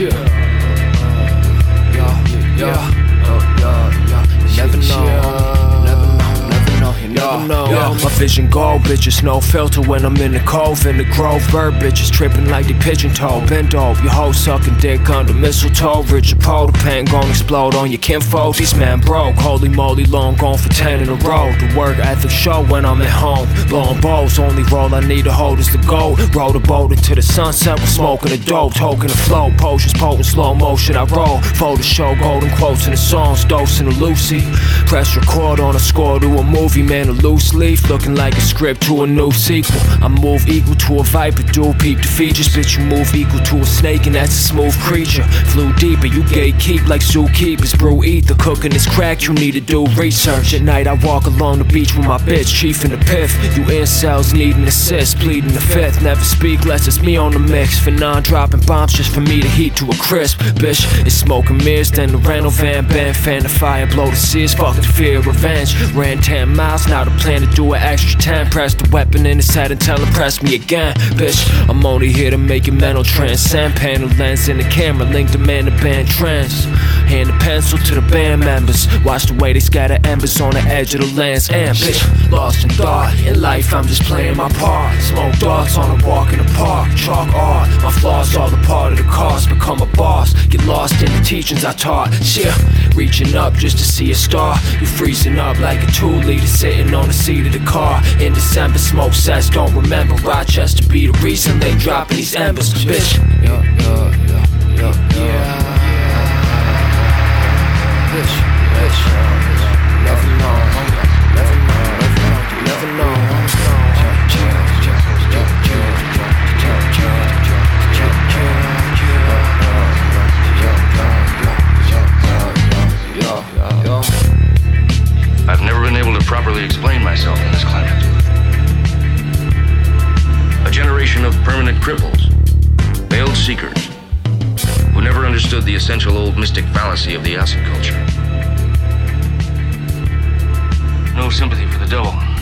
Shit. Yeah, yeah, my vision gold, bitches, no filter when I'm in the cove in the grove. Bird bitches tripping like they pigeon toe. Bend over, your hoe sucking dick under mistletoe. Richard Poe, the pen gon' explode on your kinfolk. These man broke, holy moly, long gone for ten in a row. The work ethic show when I'm at home. Long balls, only roll I need to hold is the gold. Roll the boat into the sunset with smoking the dope, token the flow. Potions potent, slow motion, I roll. Photo show, golden quotes in the songs, dosing the Lucy. Press record on a score to a movie, man, a loose leaf. Looking like a script to a new sequel. I move equal to a viper, do peep the features. Bitch, you move equal to a snake, and that's a smooth creature. Flew deeper, you gatekeep like zookeepers. Brew ether, cooking this crack, you need to do research. At night, I walk along the beach with my bitch, chief in the pith. You incels needing assist, pleading the fifth. Never speak less, it's me on the mix. For non dropping bombs, just for me to heat to a crisp. Bitch, it's smoking mirrors, then the rental van band. Fan the fire, blow the seas, fucking fear, revenge. Ran 10 miles, now the plan to do an extra 10. Press the weapon in his head and tell him press me again. Bitch, I'm only here to make your mental transcend. Panel lens in the camera, link the man to band trance. Hand the pencil to the band members. Watch the way they scatter embers on the edge of the lens. And Bitch, lost in thought. In life, I'm just playing my part. Smoke darts on a walk in the park. Chalk art. My flaws all a part of the cost. Become a boss. Get lost in the teachings I taught. Yeah, reaching up just to see a star. You freezing up like a two liter sitting on the seat of the car. In December, smoke sets. Don't remember Rochester be the reason they dropping these embers. Bitch. Yeah, yeah, yeah, yeah, yeah. Bitch, bitch. Properly explain myself in this climate. A generation of permanent cripples, veiled seekers, who never understood the essential old mystic fallacy of the acid culture. No sympathy for the devil.